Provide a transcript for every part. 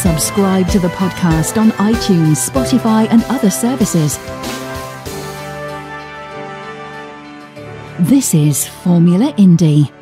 Subscribe to the podcast on iTunes, Spotify, and other services. This is Formula Indie.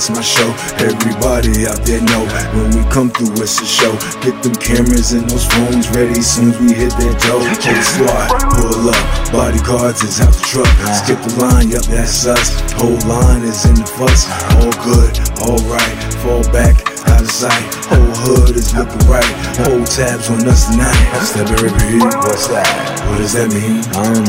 That's my show. Everybody out there know when we come through, it's a show. Get them cameras and those phones ready soon as we hit that dough. Whole squad, pull up. Bodyguards is out the truck. Skip the line, yup, that's us. Whole line is in the fuss. All good, alright. Fall back, out of sight. Whole hood is looking right. Whole tabs on us tonight. Step and repeat. What's that? What does that mean? Um,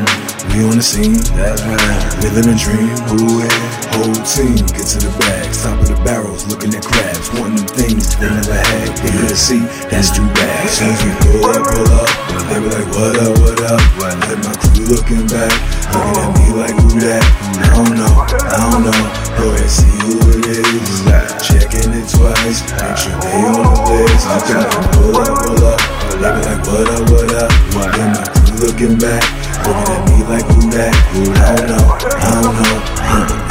we on the scene. That's right. Living a dream. Ooh, yeah. Whole team get to the bags. Top of the barrels, looking at crabs. Wanting them things they never had. They couldn't see. That's too bad. Soon as we pull up, pull up. They be like, what up, what up? Let my crew looking back. Looking at me like, who that? I don't know, I don't know. Go ahead, see who it is. Checking it twice, make sure they on the list. I got pull up, pull up. They be like, what up, what up? Then my crew looking back, looking at me like, who that? I don't know, I don't know.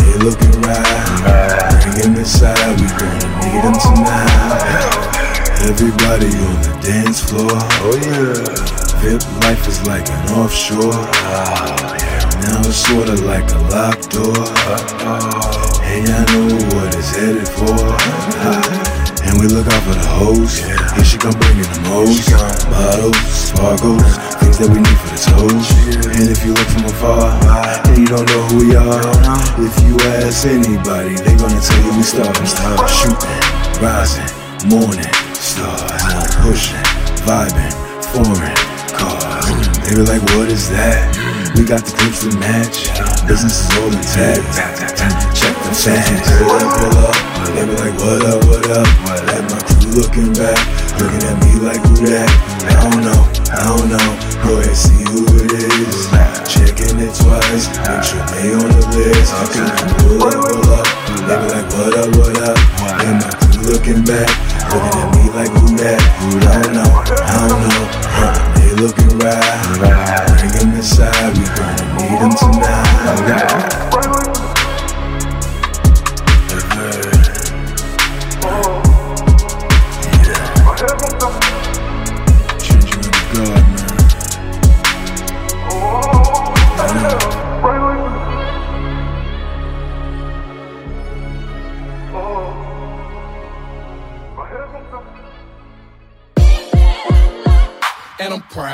They looking right, bring them inside. We gonna need them tonight. Everybody on the dance floor. Oh yeah. Vip life is like an offshore. Now it's sorta like a locked door. And y'all know what it's headed for. And we look out for the hoes. Here she come bringing the most. Bottles, sparkles, things that we need for the toes. And if you look from afar and you don't know who we are, if you ask anybody, they gonna tell you we starting. Shooting, rising, morning stars. Pushing, vibing, foreign cars. They be like, what is that? We got the clips to match. Business is all intact. Facts. Pull up, pull up. They be like, what up, what up? Let my crew looking back. Looking at me like, who that? I don't know, I don't know. Go ahead, see who it is. Checking it twice. Make sure they on the list. Okay, pull up, pull up. They be like, what up, what up? Let my crew looking back. Looking at me like, who that? I don't know, I don't know. They looking right. Bring them inside. We gonna need them tonight.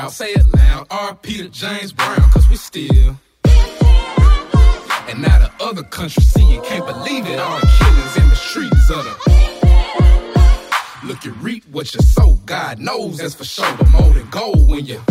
I'm say it loud. R.P. to James Brown, cause we still. And now the other countries see you can't believe it. All killings in the streets of the. Look, you reap what you sow. God knows that's for sure. But more than gold when you.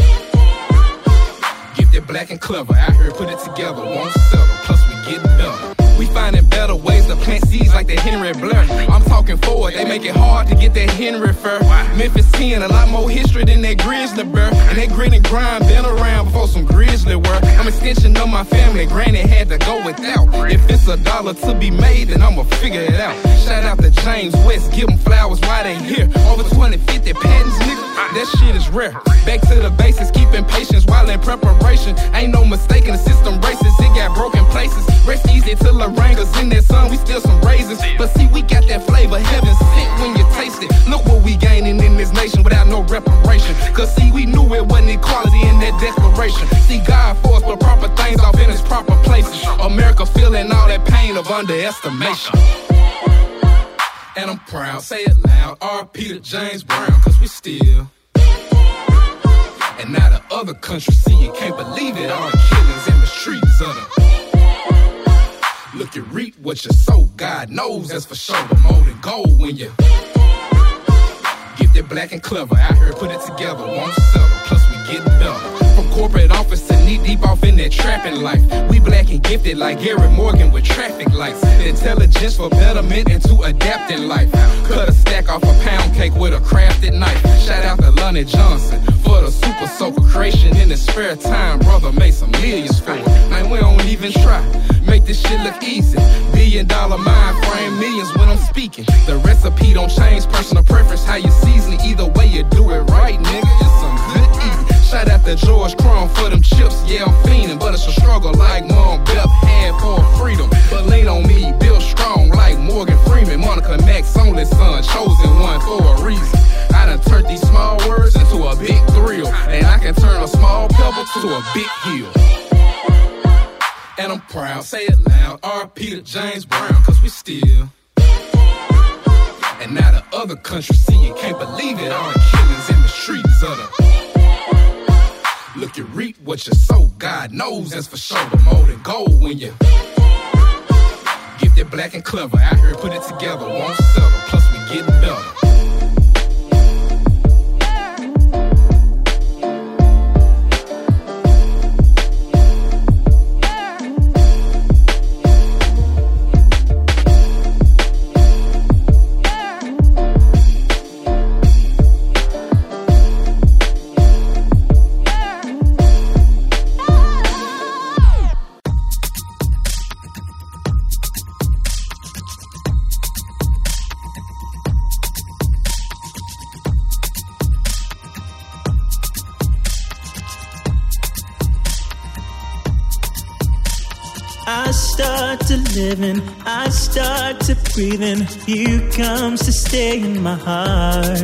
Gifted black and clever. Out here, put it together. Won't settle. Plus, we getting better. We finding better ways to plant seeds like the Henry Blair. I'm talking forward, they make it hard to get that Henry fur. Memphis 10, a lot more history than that Grizzly bear. And that grit and grind been around before some grizzly work. I'm extension of my family, granny had to go without. If it's a dollar to be made, then I'ma figure it out. Shout out to James West, give them flowers while they here. Over 250 patents, nigga, that shit is rare. Back to the basics, keeping patience while in preparation. Ain't no mistaking the system races, it got broken places. Rest easy till the in that sun we still some raisins. But see, we got that flavor, heaven sent when you taste it. Look what we gaining in this nation without no reparation. Cause see, we knew it wasn't equality in that declaration. See, God for us, but proper things off in its proper places. America feeling all that pain of underestimation. And I'm proud, say it loud. R.P. Peter James Brown, cause we still. And now the other countries see you can't believe it. All killings in the streets of the. Look, you reap what you sow. God knows that's for sure. But more than gold when you. Gifted black and clever. Out here, put it together. Won't settle. Plus, we getting better. Corporate office to knee deep off in that trapping life. We black and gifted like Garrett Morgan with traffic lights. Intelligence for betterment and to adapt in life. Cut a stack off a pound cake with a crafted knife. Shout out to Lonnie Johnson for the super soaker creation in his spare time. Brother made some millions for it. Man, we don't even try. Make this shit look easy. Billion dollar mind frame, millions when I'm speaking. The recipe don't change, personal preference, how you season it. Either way, you do it right, nigga. It's some good eating. Shout out to George Crum for them chips. Yeah, I'm fiending, but it's a struggle like Mom Beth had for freedom. But lean on me, build strong like Morgan Freeman. Monica Max, only son, chosen one for a reason. I done turned these small words into a big thrill. And I can turn a small pebble to a big hill. And I'm proud, say it loud. R.P. to James Brown, cause we still. And now the other country see it, can't believe it. All the killings in the streets of the. Look, you reap what you sow, God knows that's for sure. But more than gold when you. get Gifted black and clever, out here put it together, won't settle. Plus, we getting better. Breathing. You comes to stay in my heart.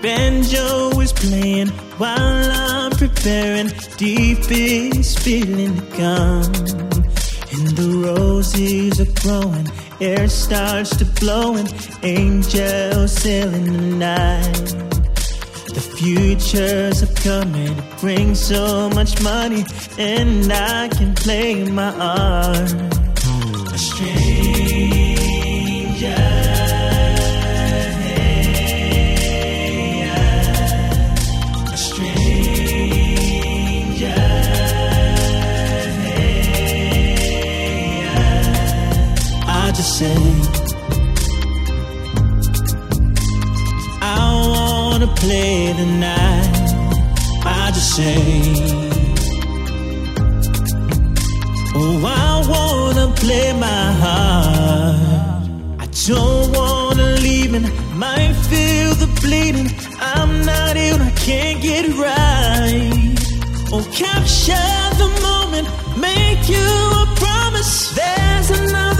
Banjo is playing while I'm preparing. Deepest feeling to come. And the roses are growing, air starts to blowing. Angels sailing the night. The futures are coming, it brings so much money, and I can play my art. Say I wanna play the night. I just say, Oh, I wanna play my heart. I don't wanna leave and might feel the bleeding. I'm not ill, I can't get it right. Oh, capture the moment, make you a promise. There's another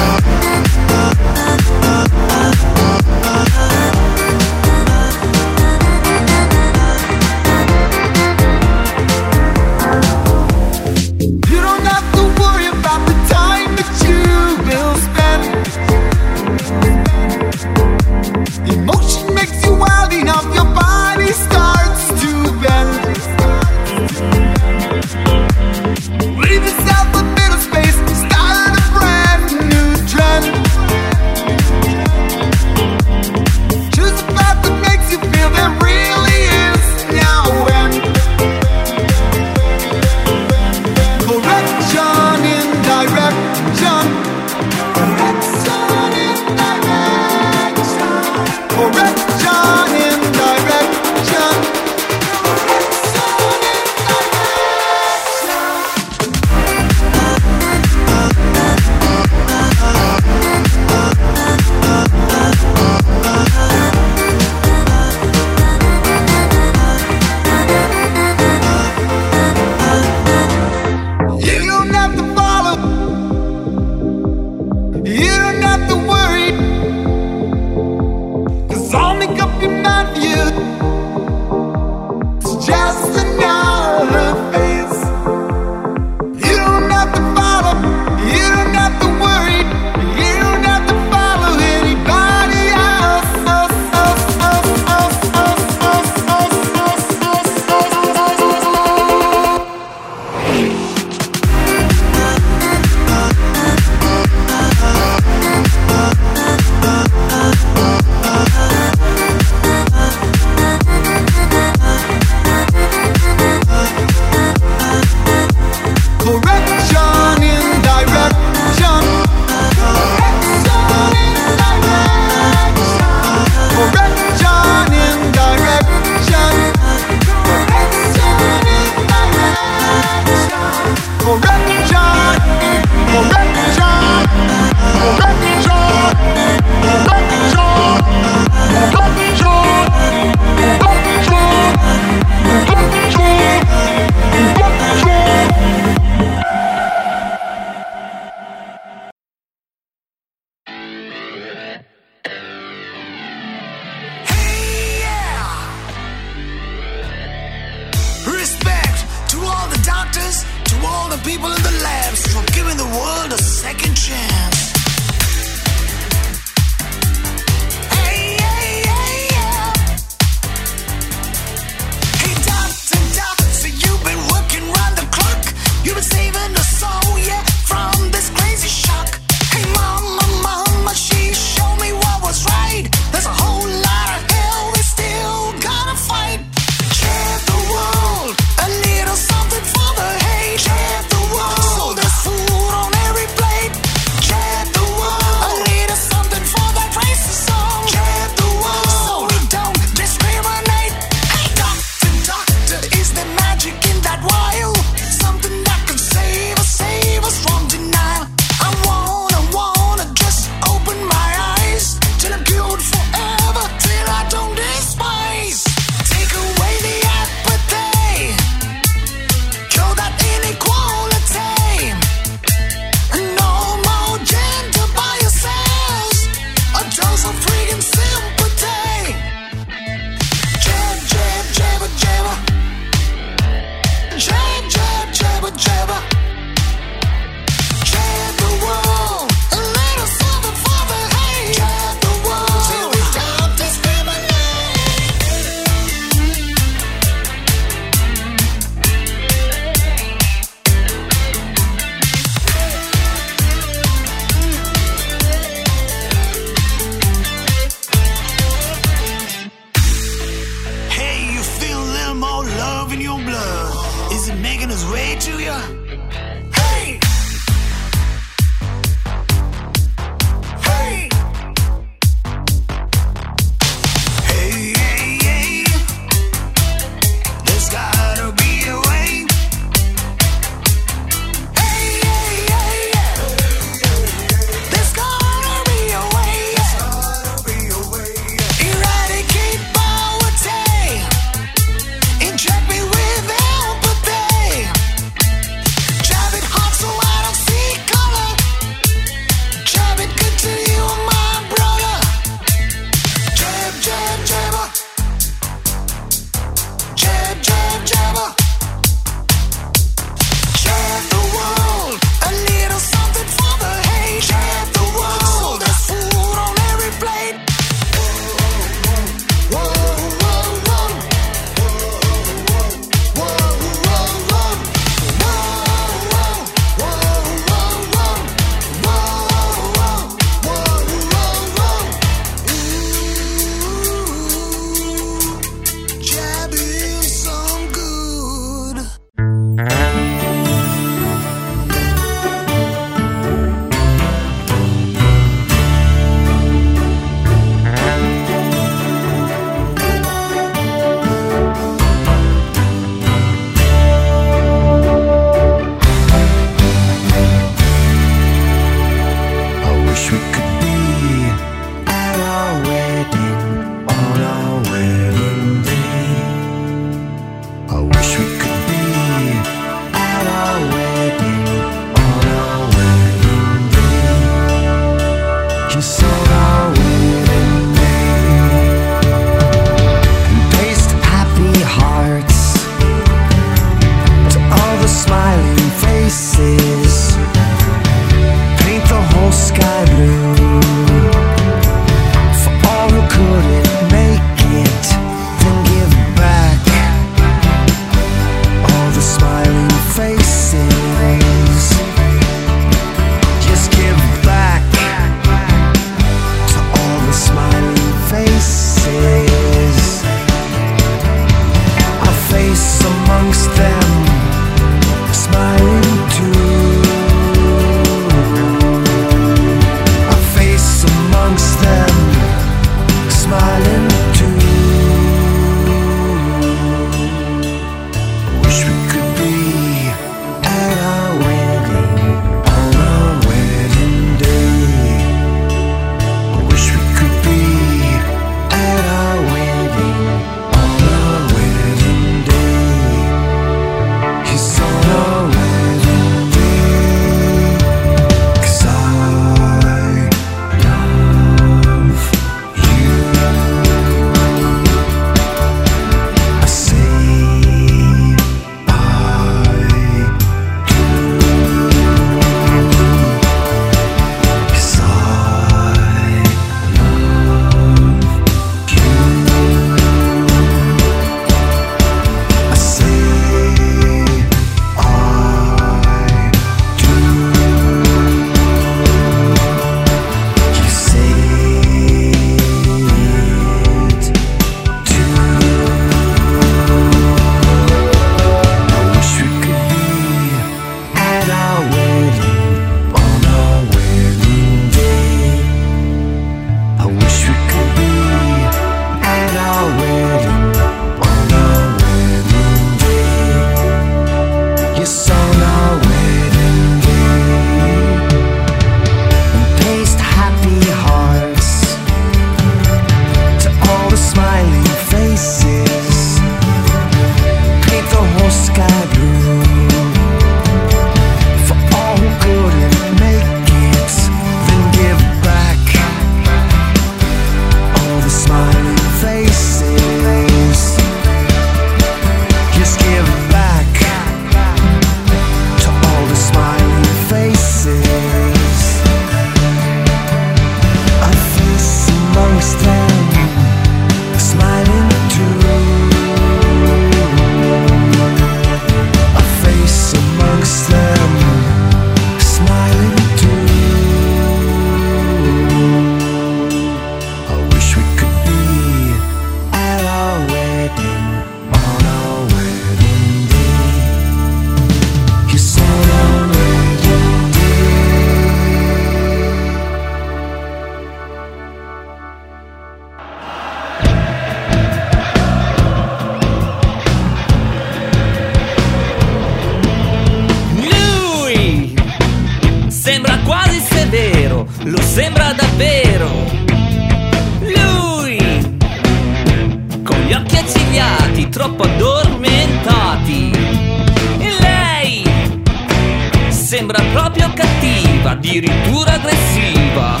sembra proprio cattiva, addirittura aggressiva.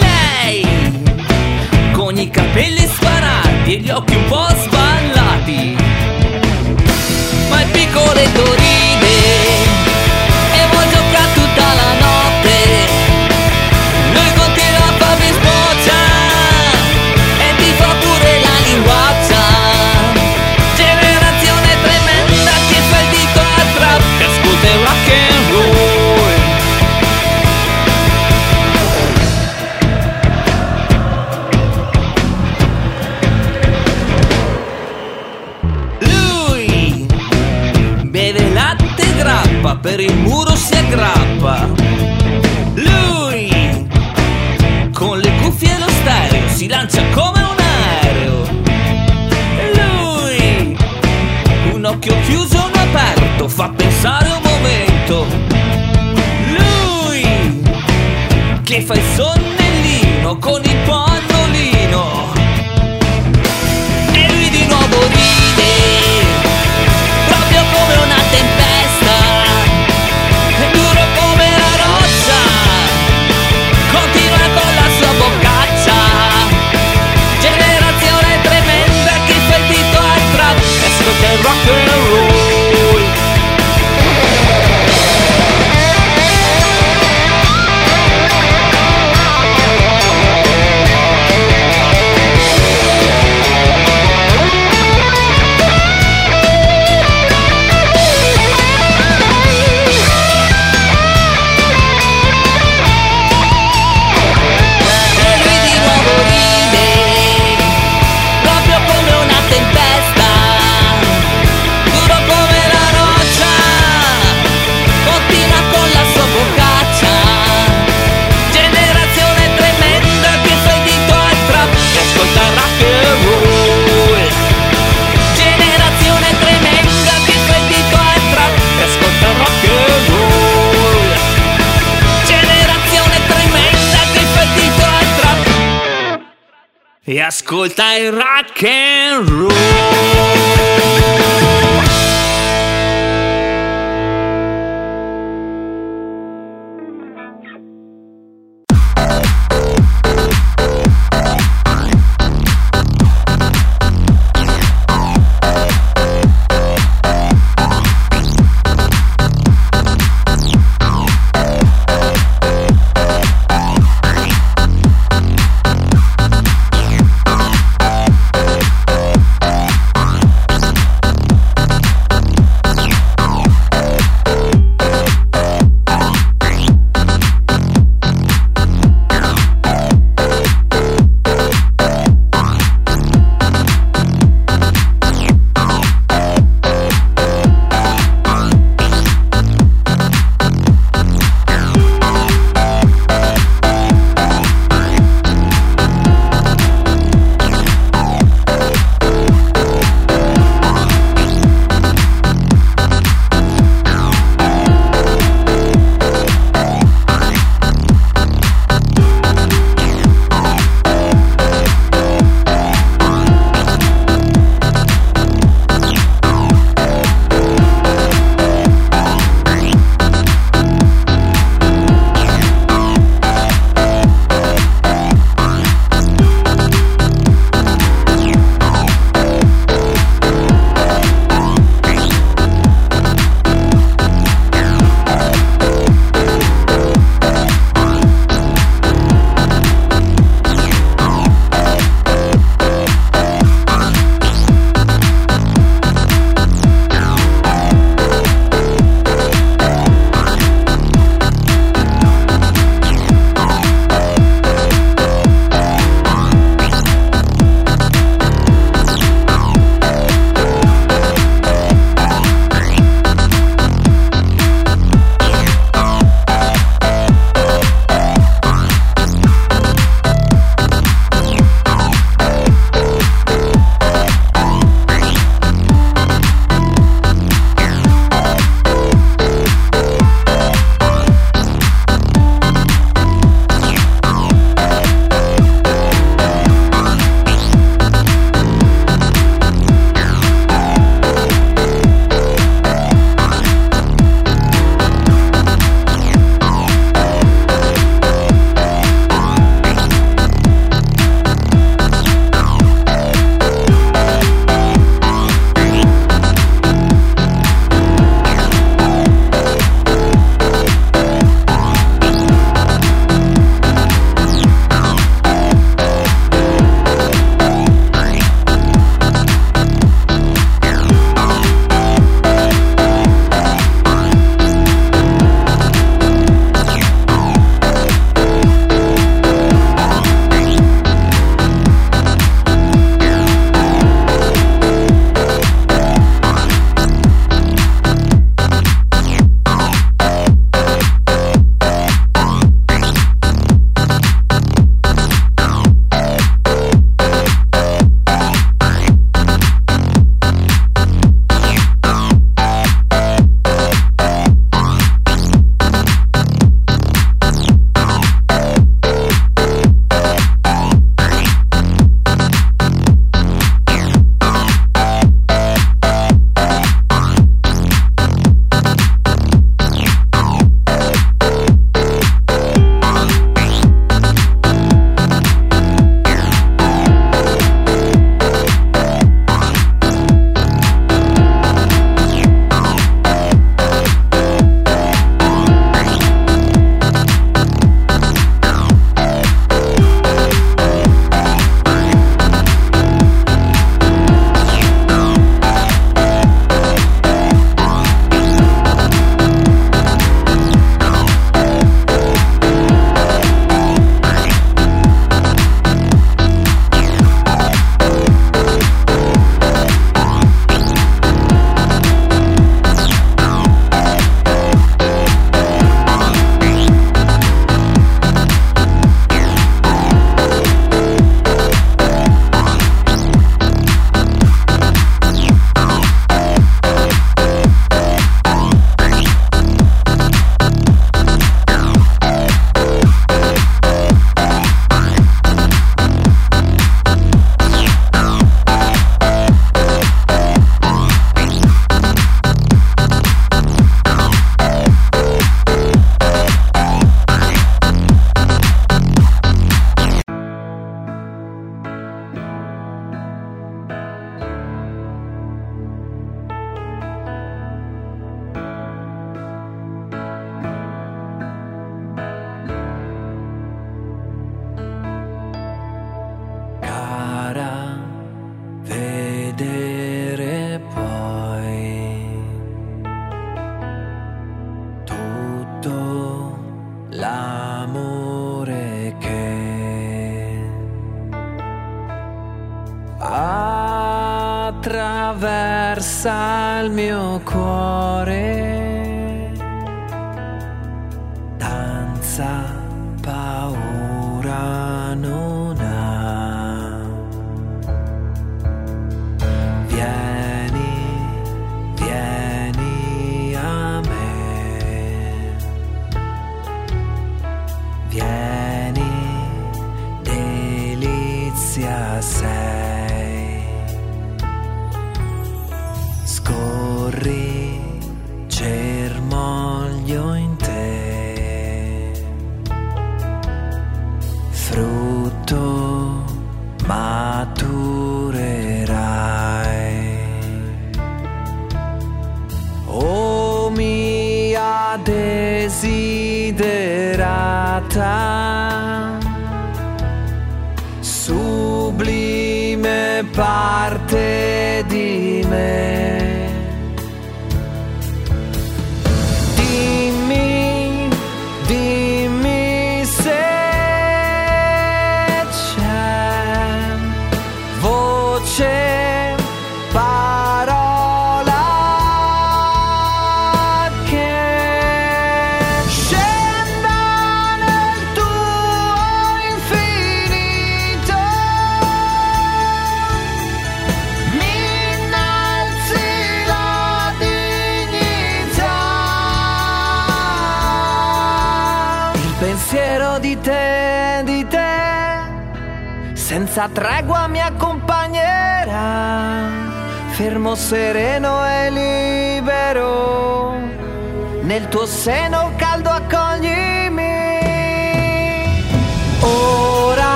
Lei, con i capelli sparati e gli occhi un po' sballati, ma il piccoletto ride. faccia come un aereo. Lui, un occhio chiuso, un aperto, fa pensare un momento. Lui, che fa il sonno. Ascolta il racket!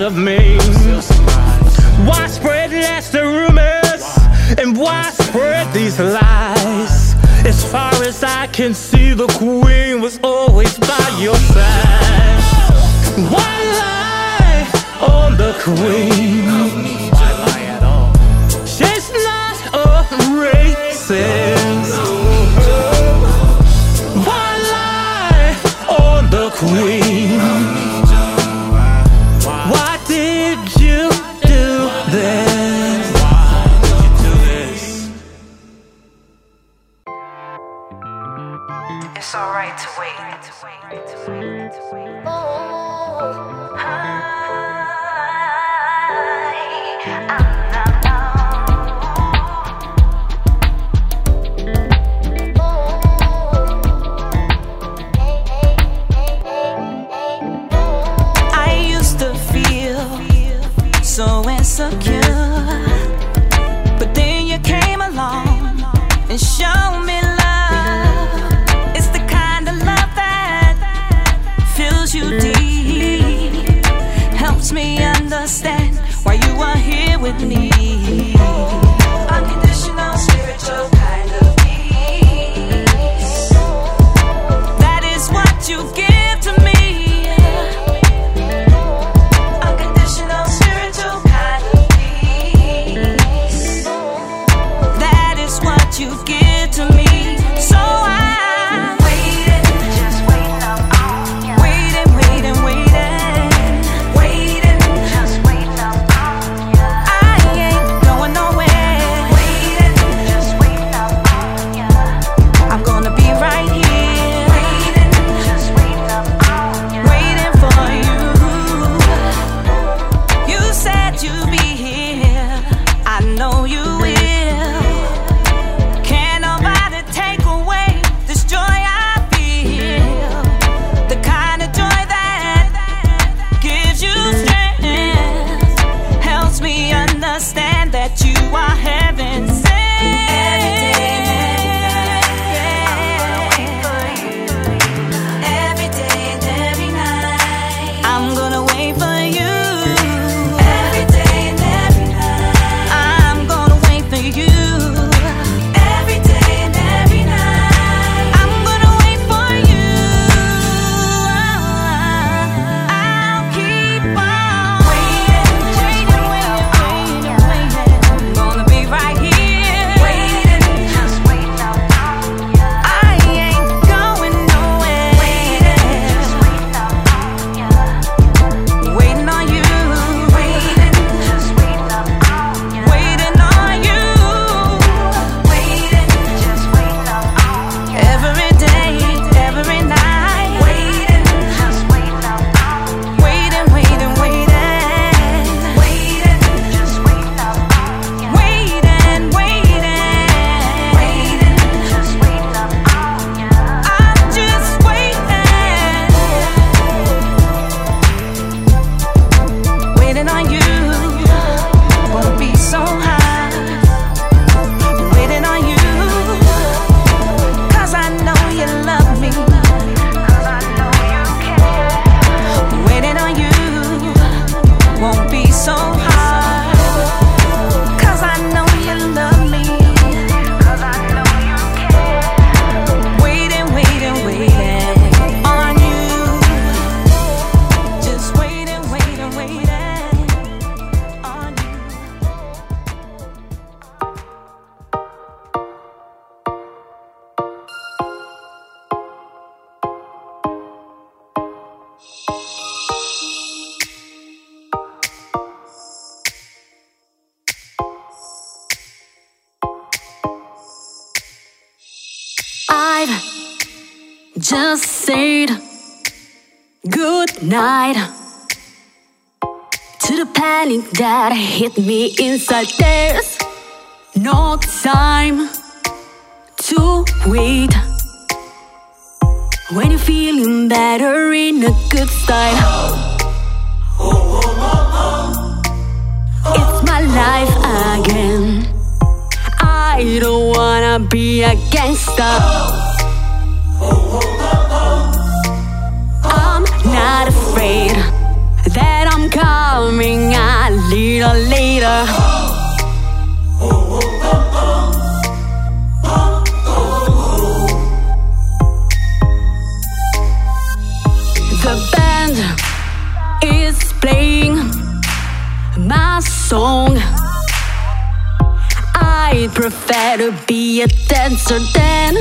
out of me? Why spread nasty rumors? And why spread these lies? As far as I can see, the queen. Said good night to the panic that hit me inside. There's no time to wait when you're feeling better in a good style. It's my life again. I don't wanna be a gangster. Later. The band is playing my song. I'd prefer to be a dancer than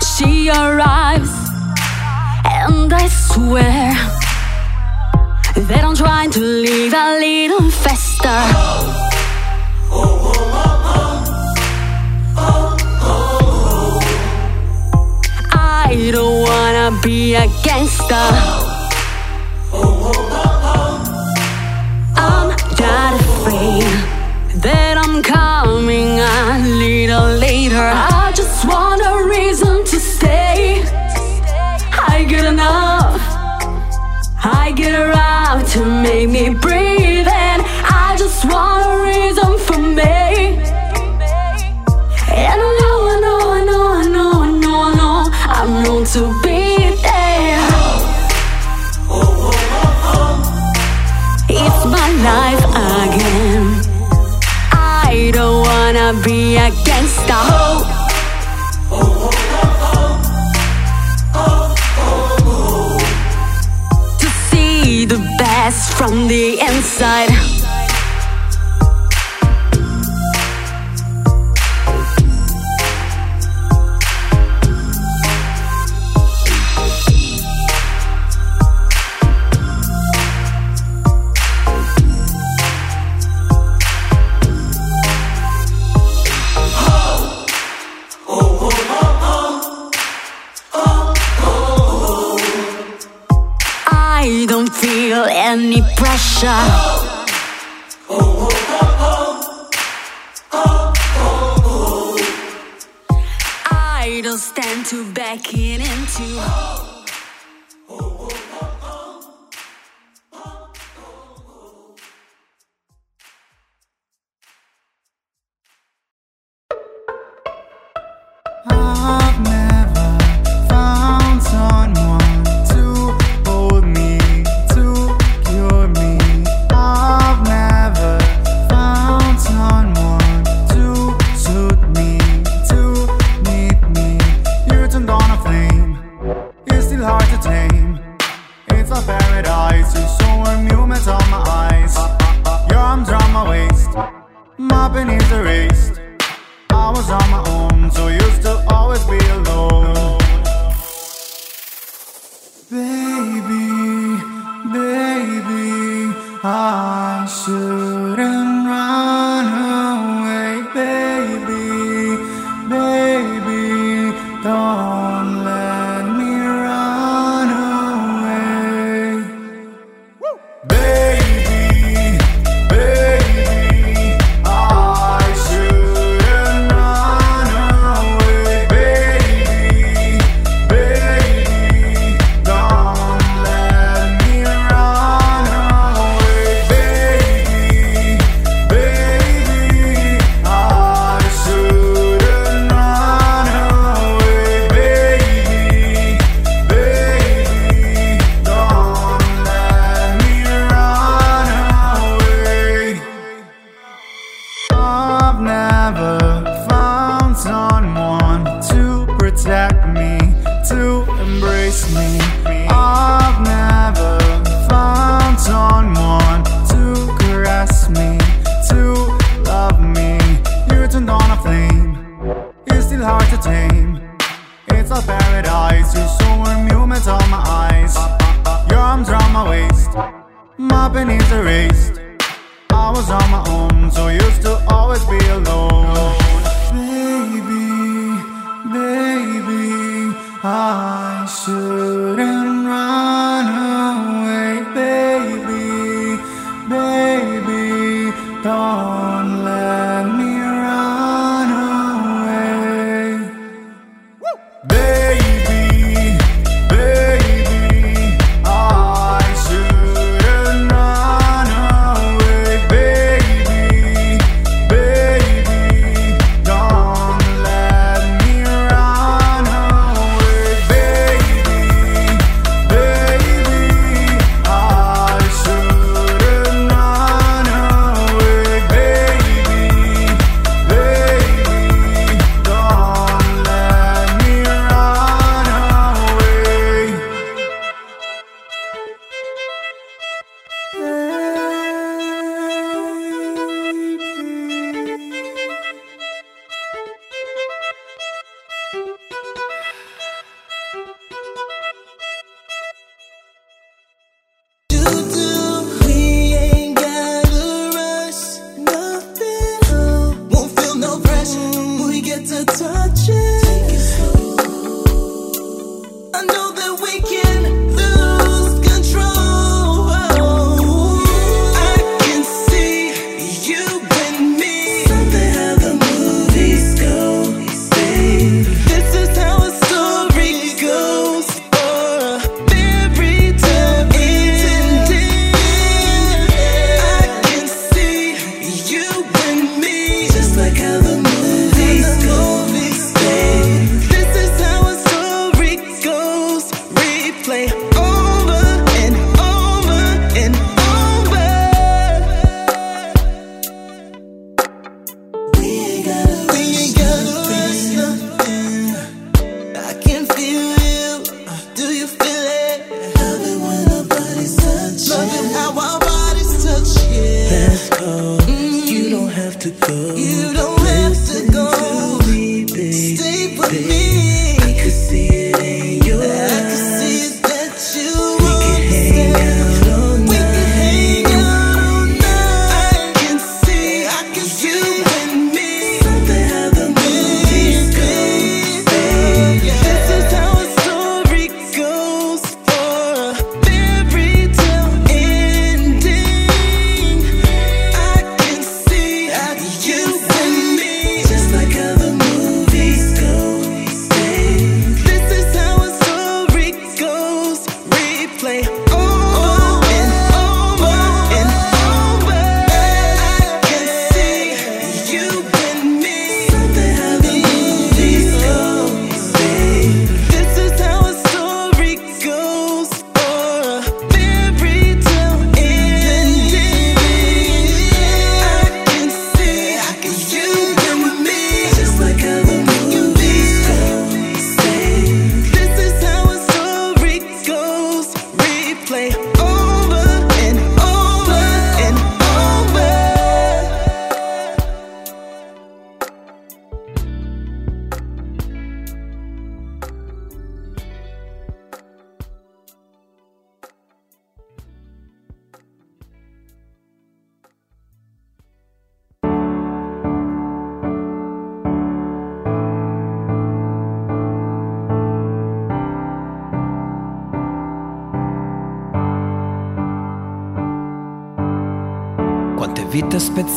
she arrives. And I swear that I'm trying to leave a little faster. I don't wanna be a gangster. Make me breathe, and I just want a reason for me. And I know, I know, I know, I know, I know, I know, I'm known to be there. It's my life again. I don't wanna be a gangster. To from the inside. Pressure. I don't stand to back it into.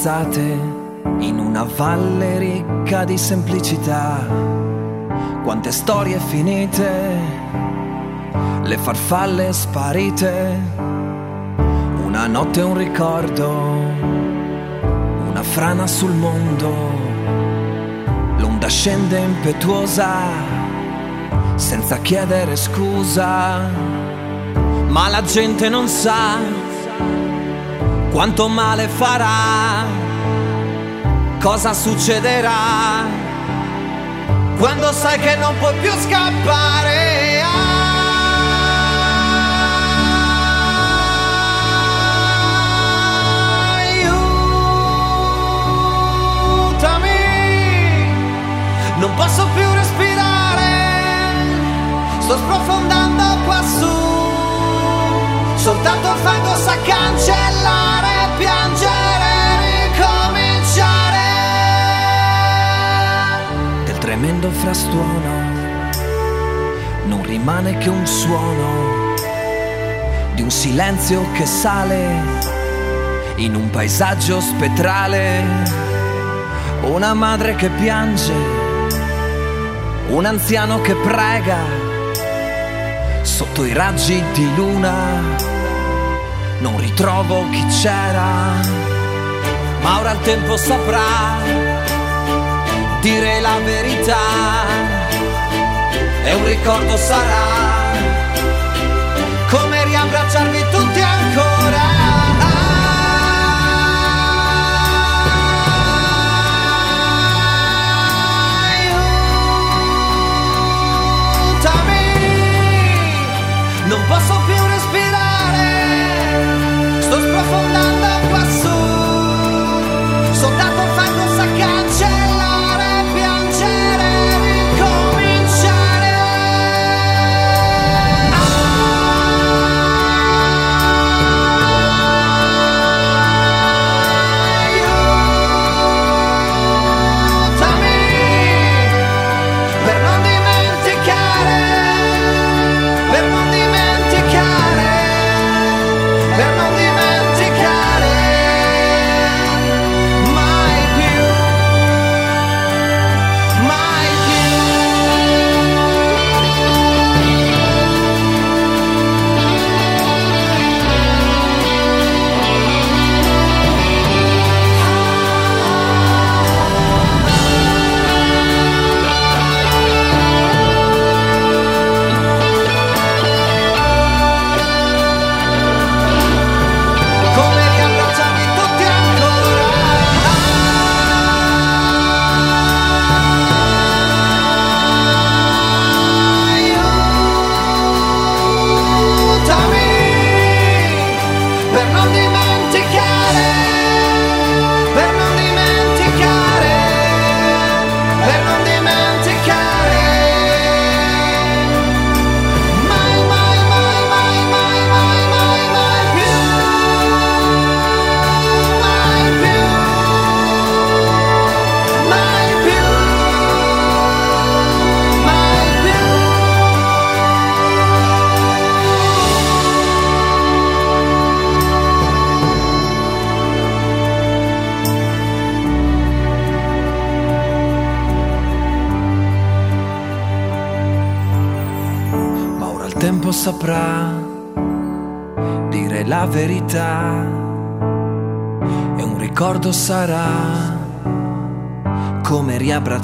passate in una valle ricca di semplicità. Quante storie finite, le farfalle sparite, una notte un ricordo, una frana sul mondo, l'onda scende impetuosa, senza chiedere scusa, ma la gente non sa quanto male farà, cosa succederà, quando sai che non puoi più scappare. Aiutami, non posso più respirare, sto sprofondando quassù soltanto il fango sa cancellare piangere e ricominciare. Del tremendo frastuono non rimane che un suono di un silenzio che sale in un paesaggio spettrale, una madre che piange, un anziano che prega sotto i raggi di luna non ritrovo chi c'era, ma ora il tempo saprà dire la verità e un ricordo sarà come riabbracciarvi tutti ancora.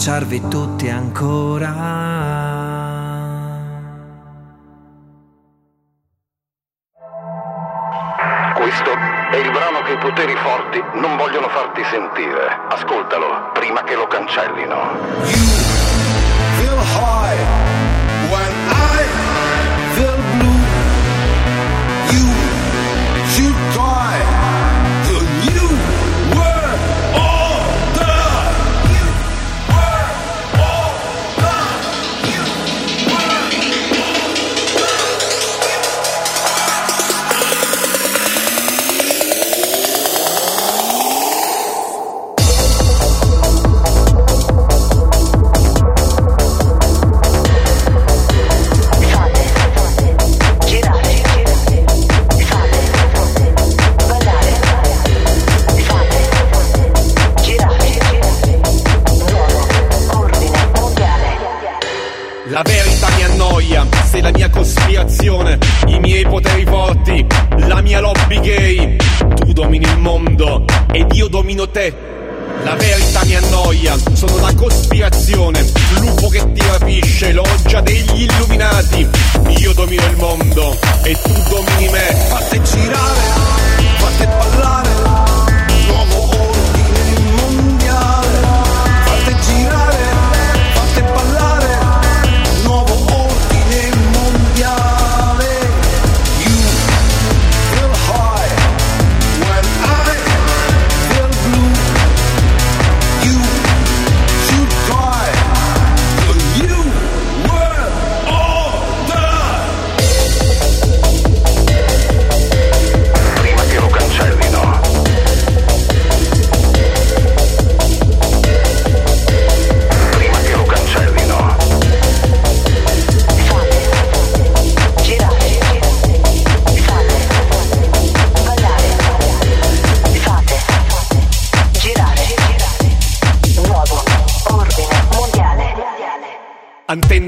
baciarvi tutti ancora.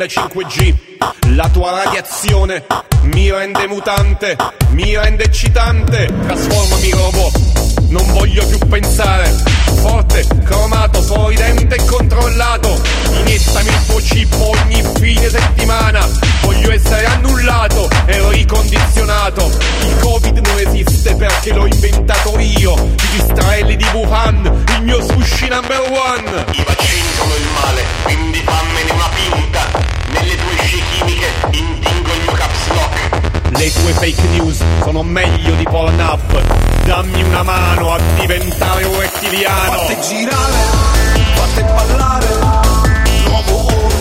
onde 5G, la tua radiazione mi rende mutante, mi rende eccitante, trasformami robot, non voglio più pensare, forte, cromato, sorridente e controllato, iniettami il tuo chip ogni fine settimana, voglio essere annullato e ricondizionato, il covid non esiste perché l'ho inventato io, I israeli di Wuhan, il mio sushi number one, i vaccini sono il male, quindi fammene una pinta delle tue scie chimiche intingo il mio caps lock. Le tue fake news sono meglio di Pornhub. Dammi una mano a diventare un rettiliano. Fatte girare, fatte ballare, nuovo oro.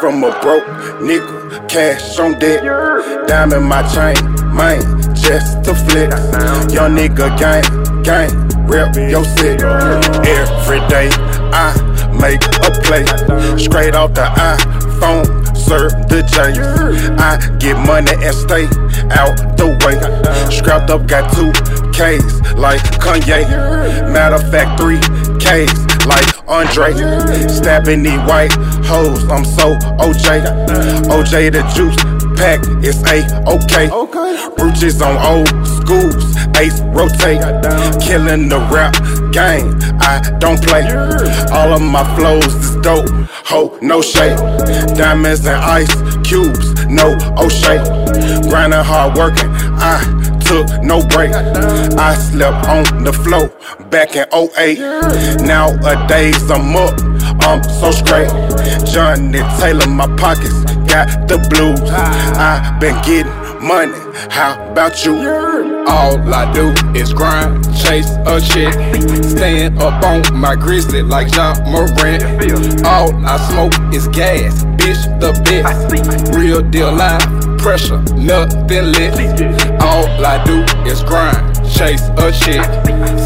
From a broke nigga, cash on deck. Diamond my chain, man, just to flex. Young nigga gang, gang, rep your set. Every day I make a play. Straight off the iPhone, serve the J. I get money and stay out the way. Scrapped up, got two K's like Kanye. Matter of fact, three K's like Andre. Stabbing these white hoes, I'm so OJ. OJ the juice pack is a okay. Brooches on old schools, ace rotate. Killing the rap game, I don't play. All of my flows is dope, ho, no shade. Diamonds and ice cubes, no O'Shea. Grinding hard working, I took no break. I slept on the floor back in 08. Nowadays I'm up, I'm so straight. Johnnie Taylor, my pockets got the blues. I been getting money, how about you? All I do is grind, chase a chick, stand up on my grizzly like Ja Morant. All I smoke is gas, bitch the best. Real deal live, pressure, nothing lit. All I do is grind, chase a chick,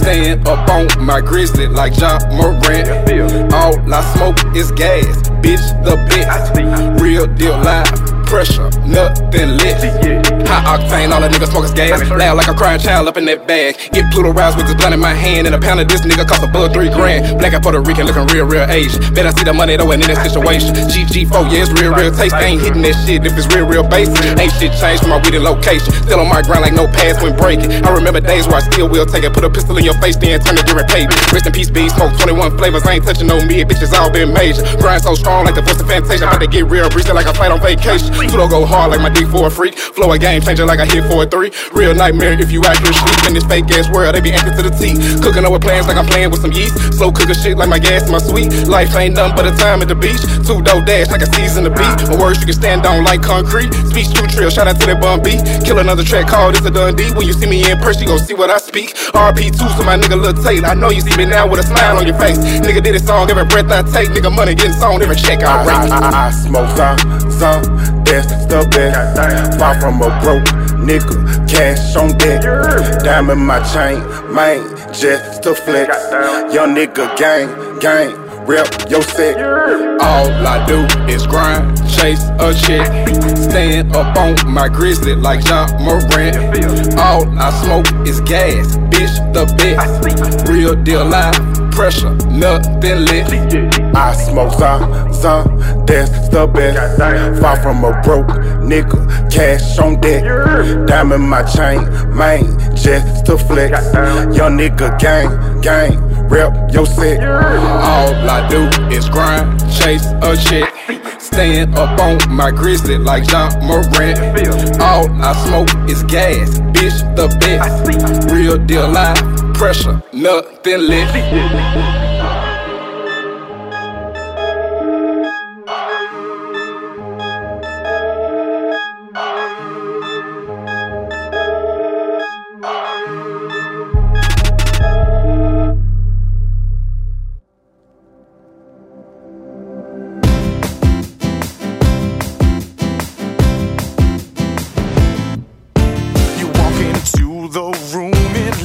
stand up on my grizzly like Ja Morant. All I smoke is gas, bitch the best. Real deal live, pressure, nothing lit. High octane, all a nigga smoke is gas. Loud like a crying child up in that bag. Get Pluto rise with this blunt in my hand. And a pound of this nigga cost a above three grand. Black and Puerto Rican looking real, real Asian. Bet I see the money though in this situation. GG4, yeah, it's real, real taste. I ain't hitting that shit if it's real, real basic. Ain't shit changed from my weed and location. Still on my grind like no pass when breaking. I remember days where I still will take it. Put a pistol in your face, then turn it different page. Rest in peace, B. Smoke 21 flavors. I ain't touching no mid. Bitches all been major. Grind so strong like the voice of Fantasia. About to get real, breezy like a flight on vacation. Pluto go hard like my dick for a freak. Flow a game changer like I hit for a three. Real nightmare if you out here sleep in this fake ass world. They be acting to the T. Cooking up with plans like I'm playing with some yeast. Slow cooking shit like my gas my sweet. Life ain't nothing but a time at the beach. Two dope dash like a season to beat. My words you can stand on like concrete. Speech true trill. Shout out to that bum beat. Kill another track called It's a Dundee. When you see me in person, you gon' see what I speak. RP2 so my nigga Lil Tate. I know you see me now with a smile on your face. Nigga did this song every breath I take. Nigga money getting song every check I write. I, I, I smoke some, some, that's the best. Far from a broke nigga, cash on deck. Diamond my chain, man, just to flex. Young nigga gang, gang, rep your set. All I do is grind, chase a chick, stand up on my grizzly like Ja Morant. All I smoke is gas, bitch the best. Real deal life, pressure, nothing lit. I smoke some, that's the best. Far from a broke nigga, cash on deck. Diamond my chain, man, just to flex. Young nigga gang, gang, rep your set. All I do is grind, chase a chick, stand up on my grizzly like Ja Morant. All I smoke is gas, bitch the best. Real deal life, pressure, nothing lit.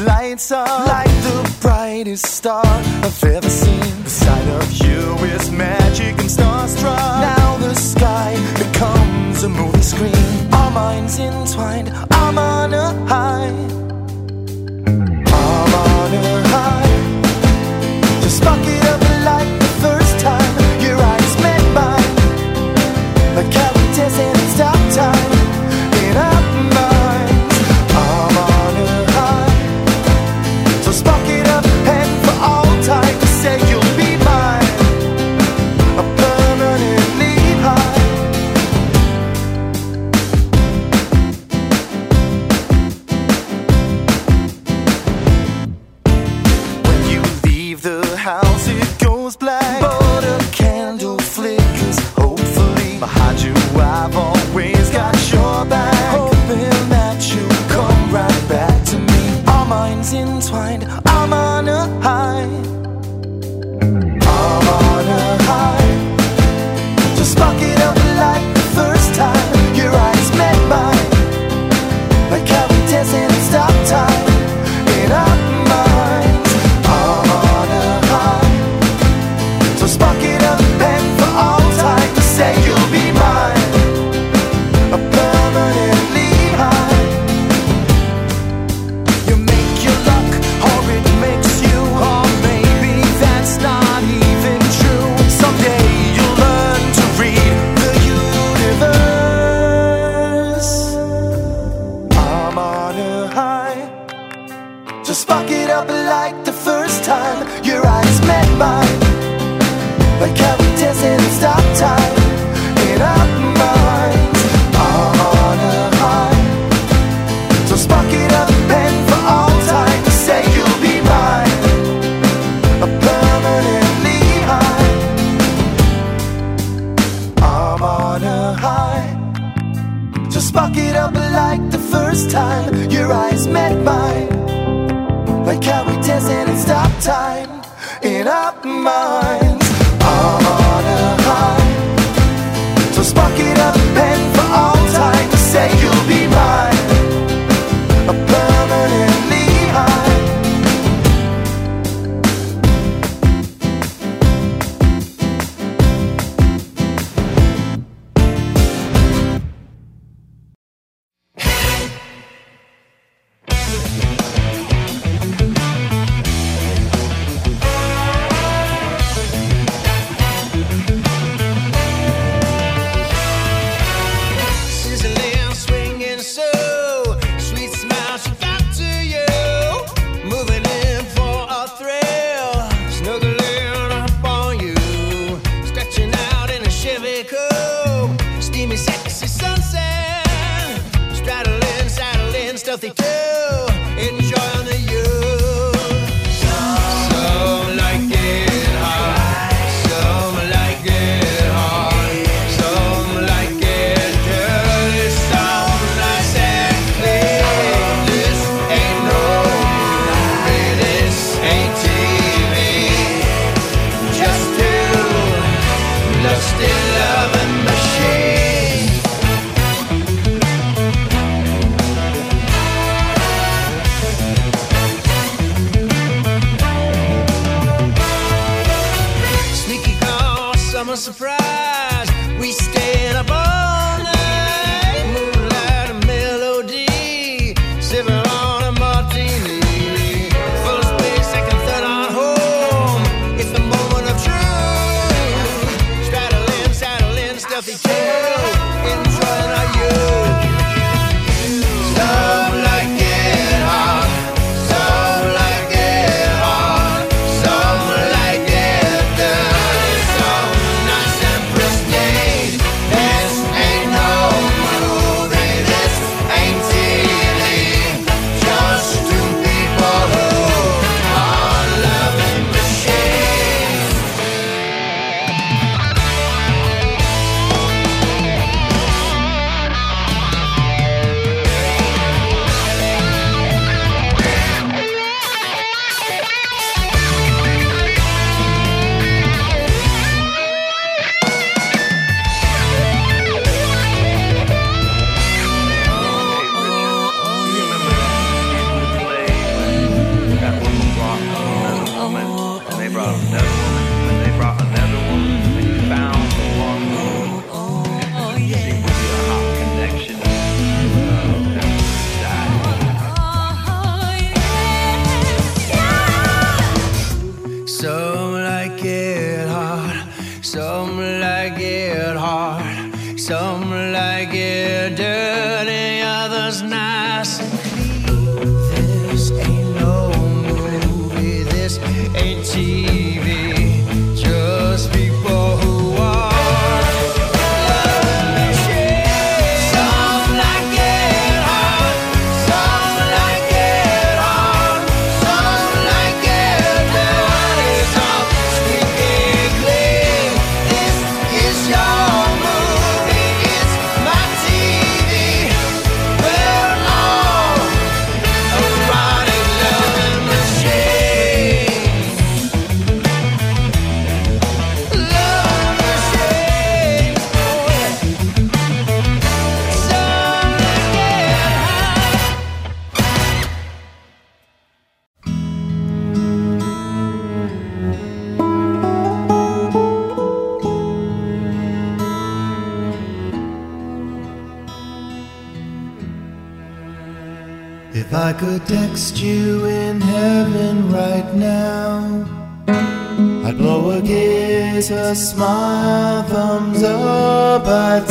lights up like the brightest star I've ever seen. The sight of you is magic and starstruck. Now the sky becomes a movie screen. Our minds entwined. I'm on a high. I'm on a high. surprise. next you in heaven right now. I'd blow a kiss, a smile, thumbs up, I'd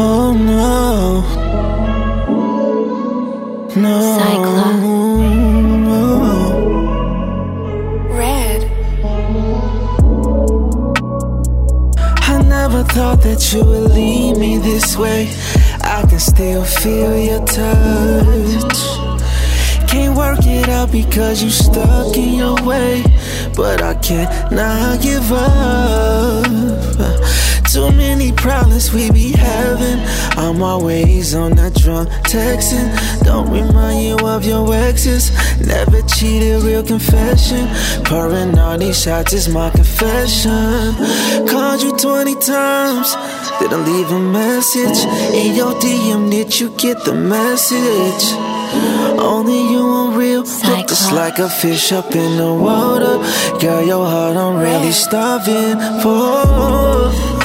Oh no, no. Red. I never thought that you would leave me this way. I can still feel your touch. Can't work it out because you stuck in your way. But I can't not give up. Too many problems we be having. I'm always on that drunk texting. Don't remind you of your exes. Never cheated, real confession. Pouring all these shots is my confession. Called you 20 times. Didn't leave a message. In your DM, did you get the message? Only you on real, look just like a fish up in the water. Girl, your heart I'm really starving for.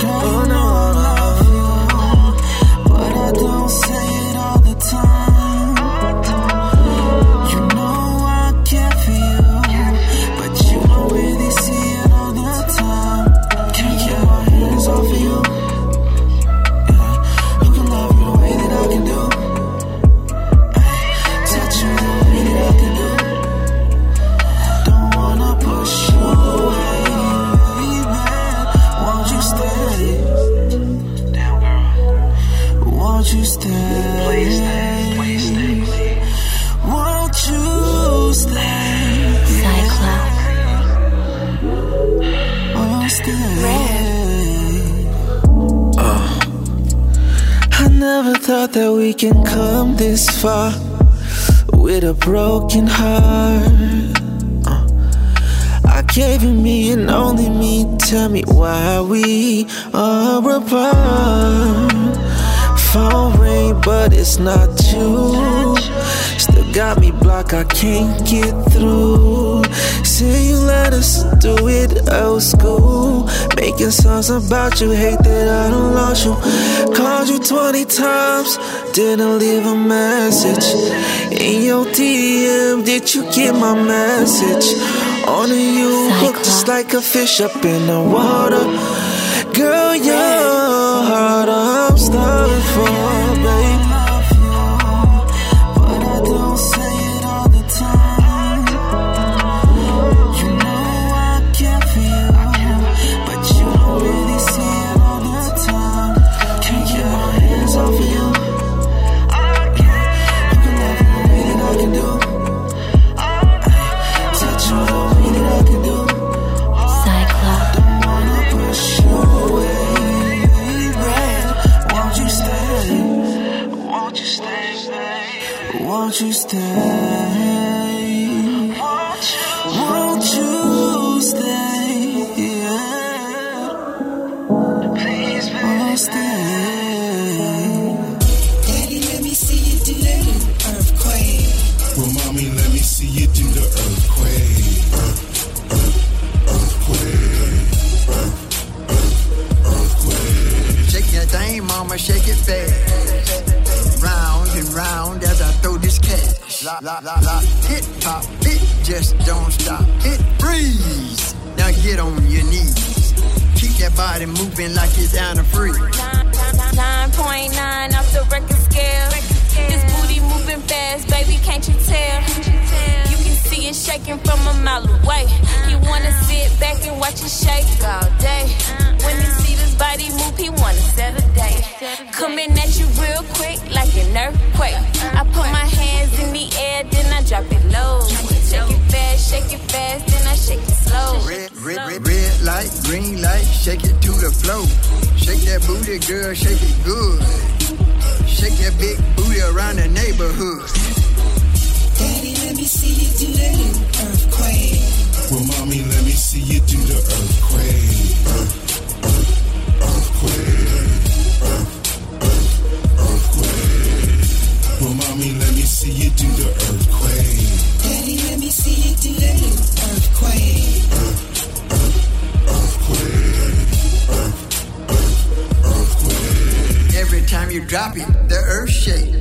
We can come this far with a broken heart. Uh, I gave you me and only me. Tell me why we are apart. Phone ring, but it's not you. Still got me blocked, I can't get through. Say you let us do it old school. Making songs about you, hate that I don't lost you. Called you 20 times, didn't leave a message. In your DM, did you get my message? Only you hooked just like a fish up in the water. Girl, your heart I'm starving for, Lock, lock, lock. Hit, pop, it just don't stop. Hit, freeze. Now get on your knees. Keep that body moving like it's out of free. 9.9 off the Richter scale. This booty moving fast, baby, can't you tell? See it shaking from a mile away. He wanna sit back and watch it shake all day. When he see this body move, he wanna set a day. Coming at you real quick like an earthquake. I put my hands in the air, then I drop it low. Shake it fast, shake it fast, then I shake it slow. Red, red, red, red light, green light, shake it to the flow. Shake that booty, girl, shake it good. Shake that big booty around the neighborhood. Daddy, let me see you do that earthquake. Well, mommy, let me see you do the earthquake. Earth, earth, earthquake. Earth, earth, earthquake. Well, mommy, let me see you do the earthquake. Daddy, let me see you do that earthquake. Earth, earth, earthquake. Earth, earth, earthquake. Every time you drop it, the earth shake.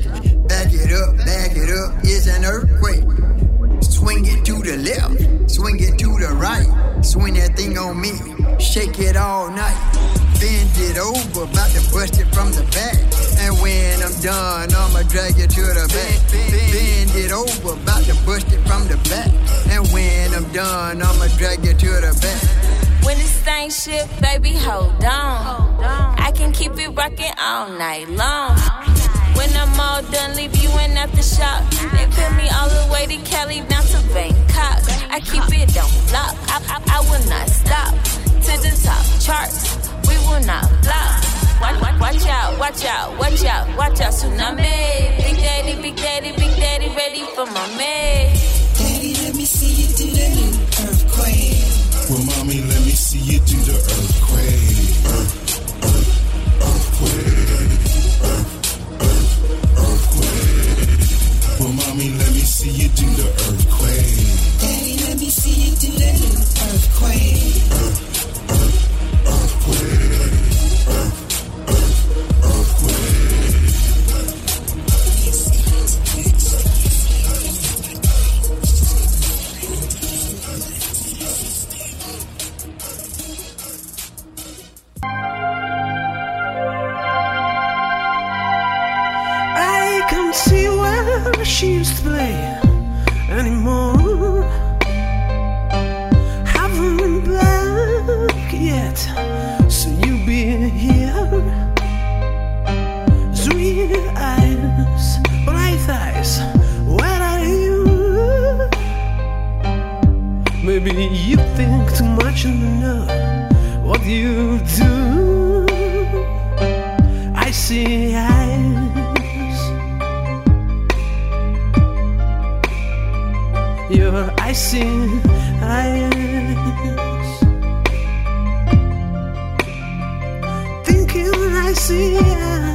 Back it up, back it up, it's an earthquake. Swing it to the left, swing it to the right. Swing that thing on me, shake it all night. Bend it over, about to bust it from the back. And when I'm done, I'ma drag it to the back. Bend it over, about to bust it from the back. And when I'm done, I'ma drag it to the back. When this thing ship, baby, hold on. I can keep it rocking all night long. When I'm all done, leave you in at the shop. They put me all the way to Cali down to Bangkok. I keep it on lock. I, I, I will not stop to the top charts. We will not flop. Watch, watch, watch out, watch out, watch out, watch out, tsunami. Big daddy, big daddy, big daddy, ready for my man. Daddy, let me see you do the earthquake. Well, mommy, let me see you do the earthquake. See you do the earthquake. Daddy, let me see you do the earthquake. Earth, she used to play anymore. Haven't been back yet, so you be here. Sweet eyes, bright eyes, where are you? Maybe you think too much and know what you do. I see eyes. Your icy eyes. Thinking I see eyes.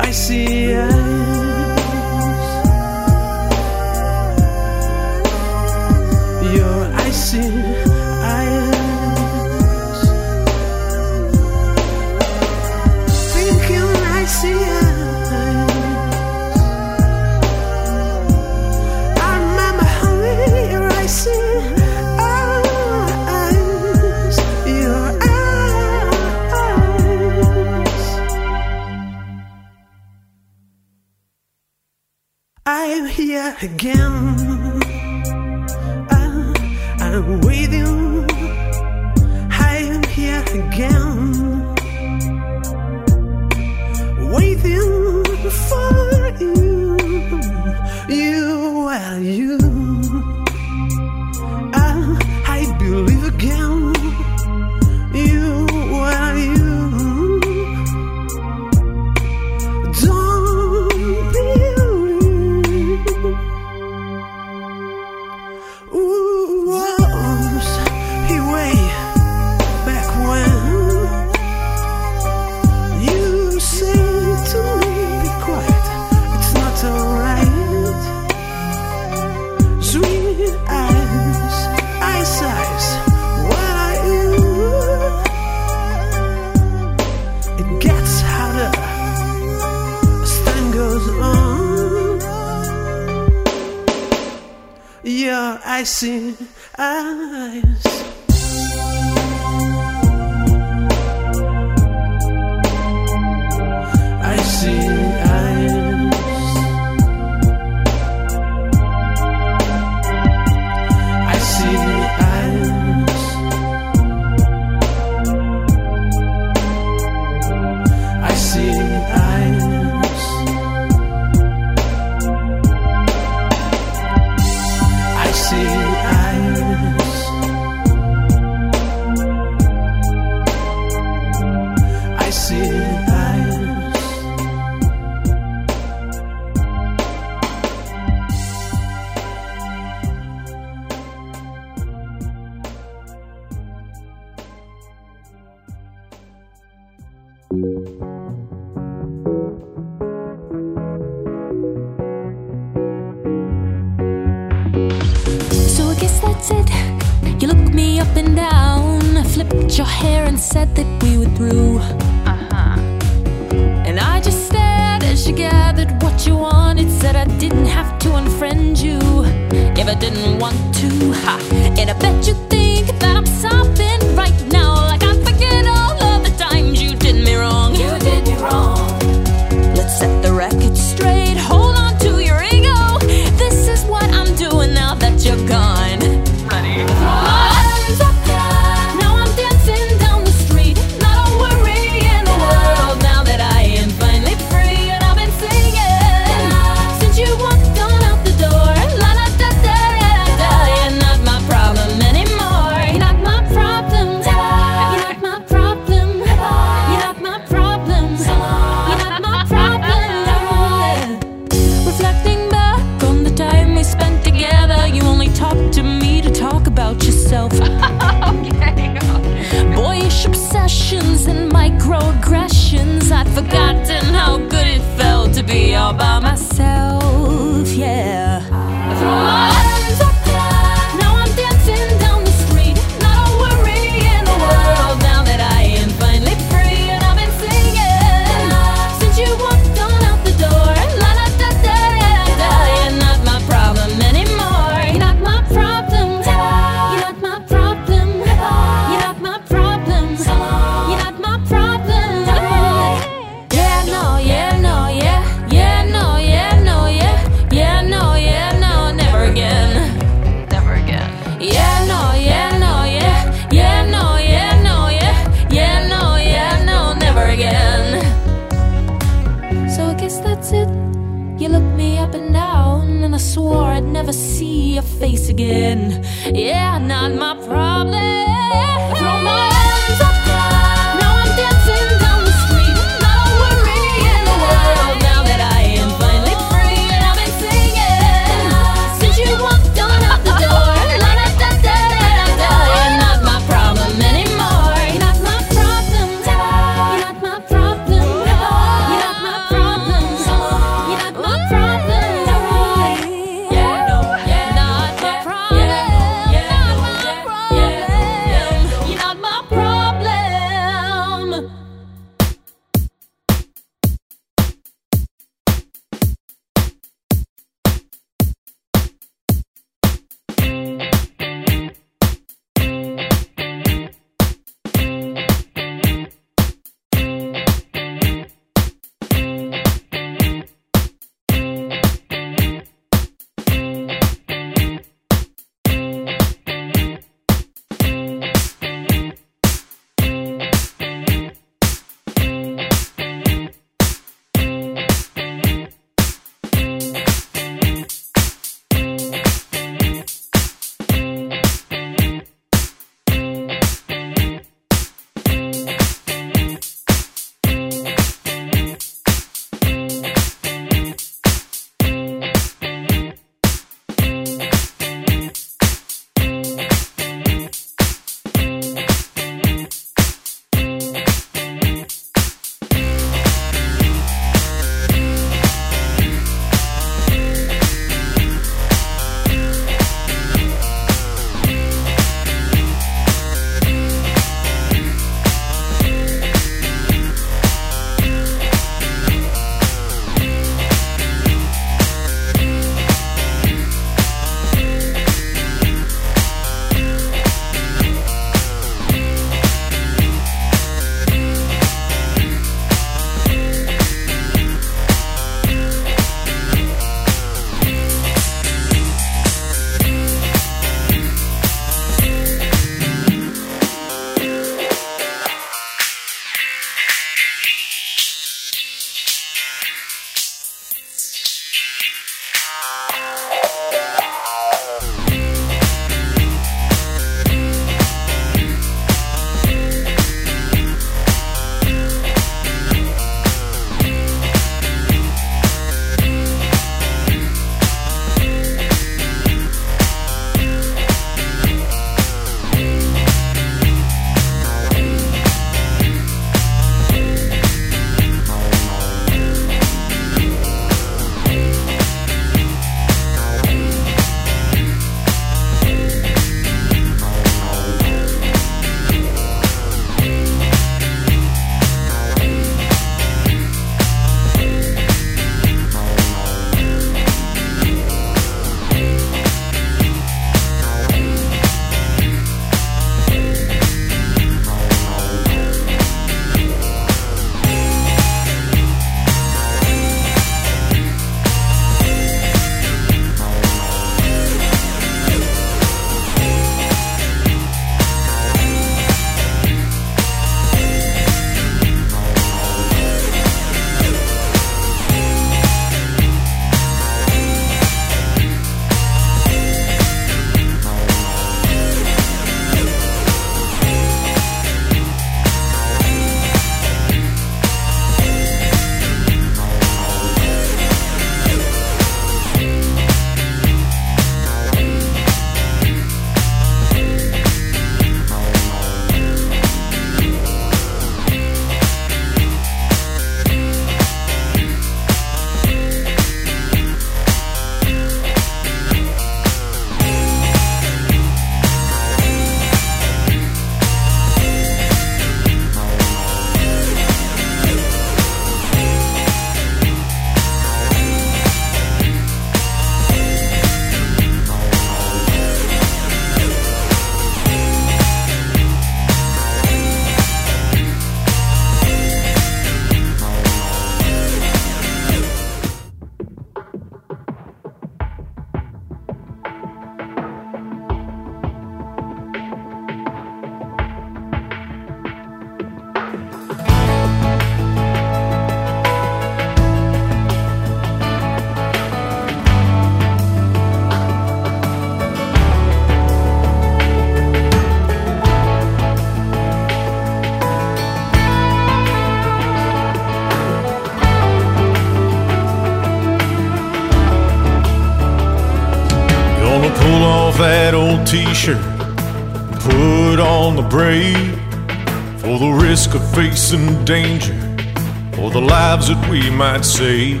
We might say.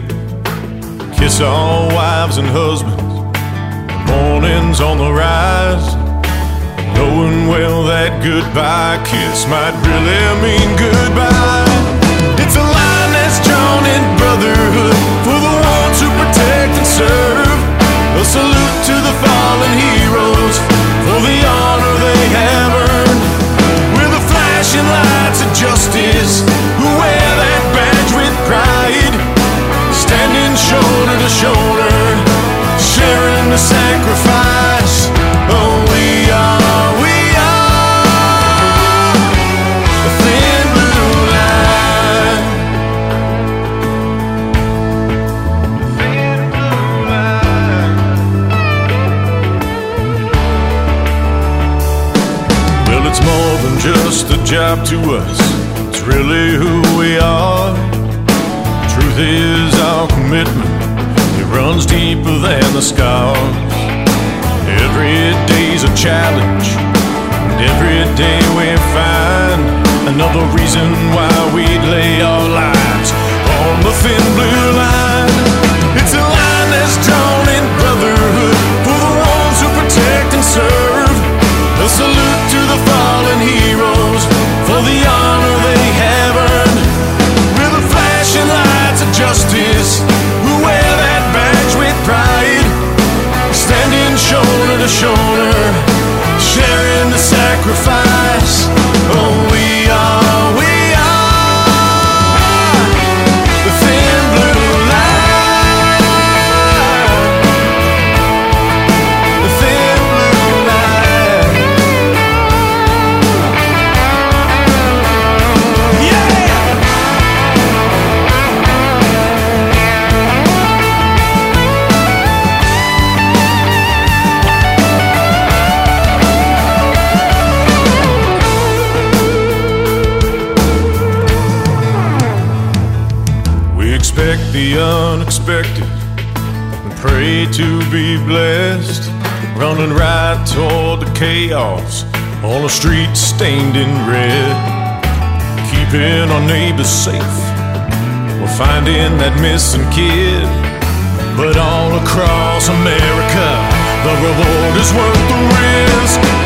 Kiss our wives and husbands, mornings on the rise. Knowing well that goodbye kiss might really mean goodbye. It's a line that's drawn in brotherhood for the ones who protect and serve. A salute to the fallen heroes for the honor they have earned. We're the flashing lights of justice who Shoulder to shoulder, sharing the sacrifice. Oh, we are, we are the thin blue line. Well, it's more than just a job to us. It's really who we are. Truth is our commitment. It runs deeper than the scars. Every day's a challenge, and every day we find another reason why we'd lay our lives on the thin blue line. It's a line that's drawn in brotherhood for the ones who protect and serve. A salute sacrifice. Blessed. Running right toward the chaos on a street stained in red. Keeping our neighbors safe. We're finding that missing kid. But all across America, the reward is worth the risk.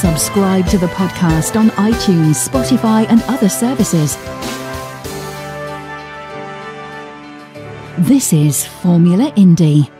Subscribe to the podcast on iTunes, Spotify, and other services. This is Formula Indie.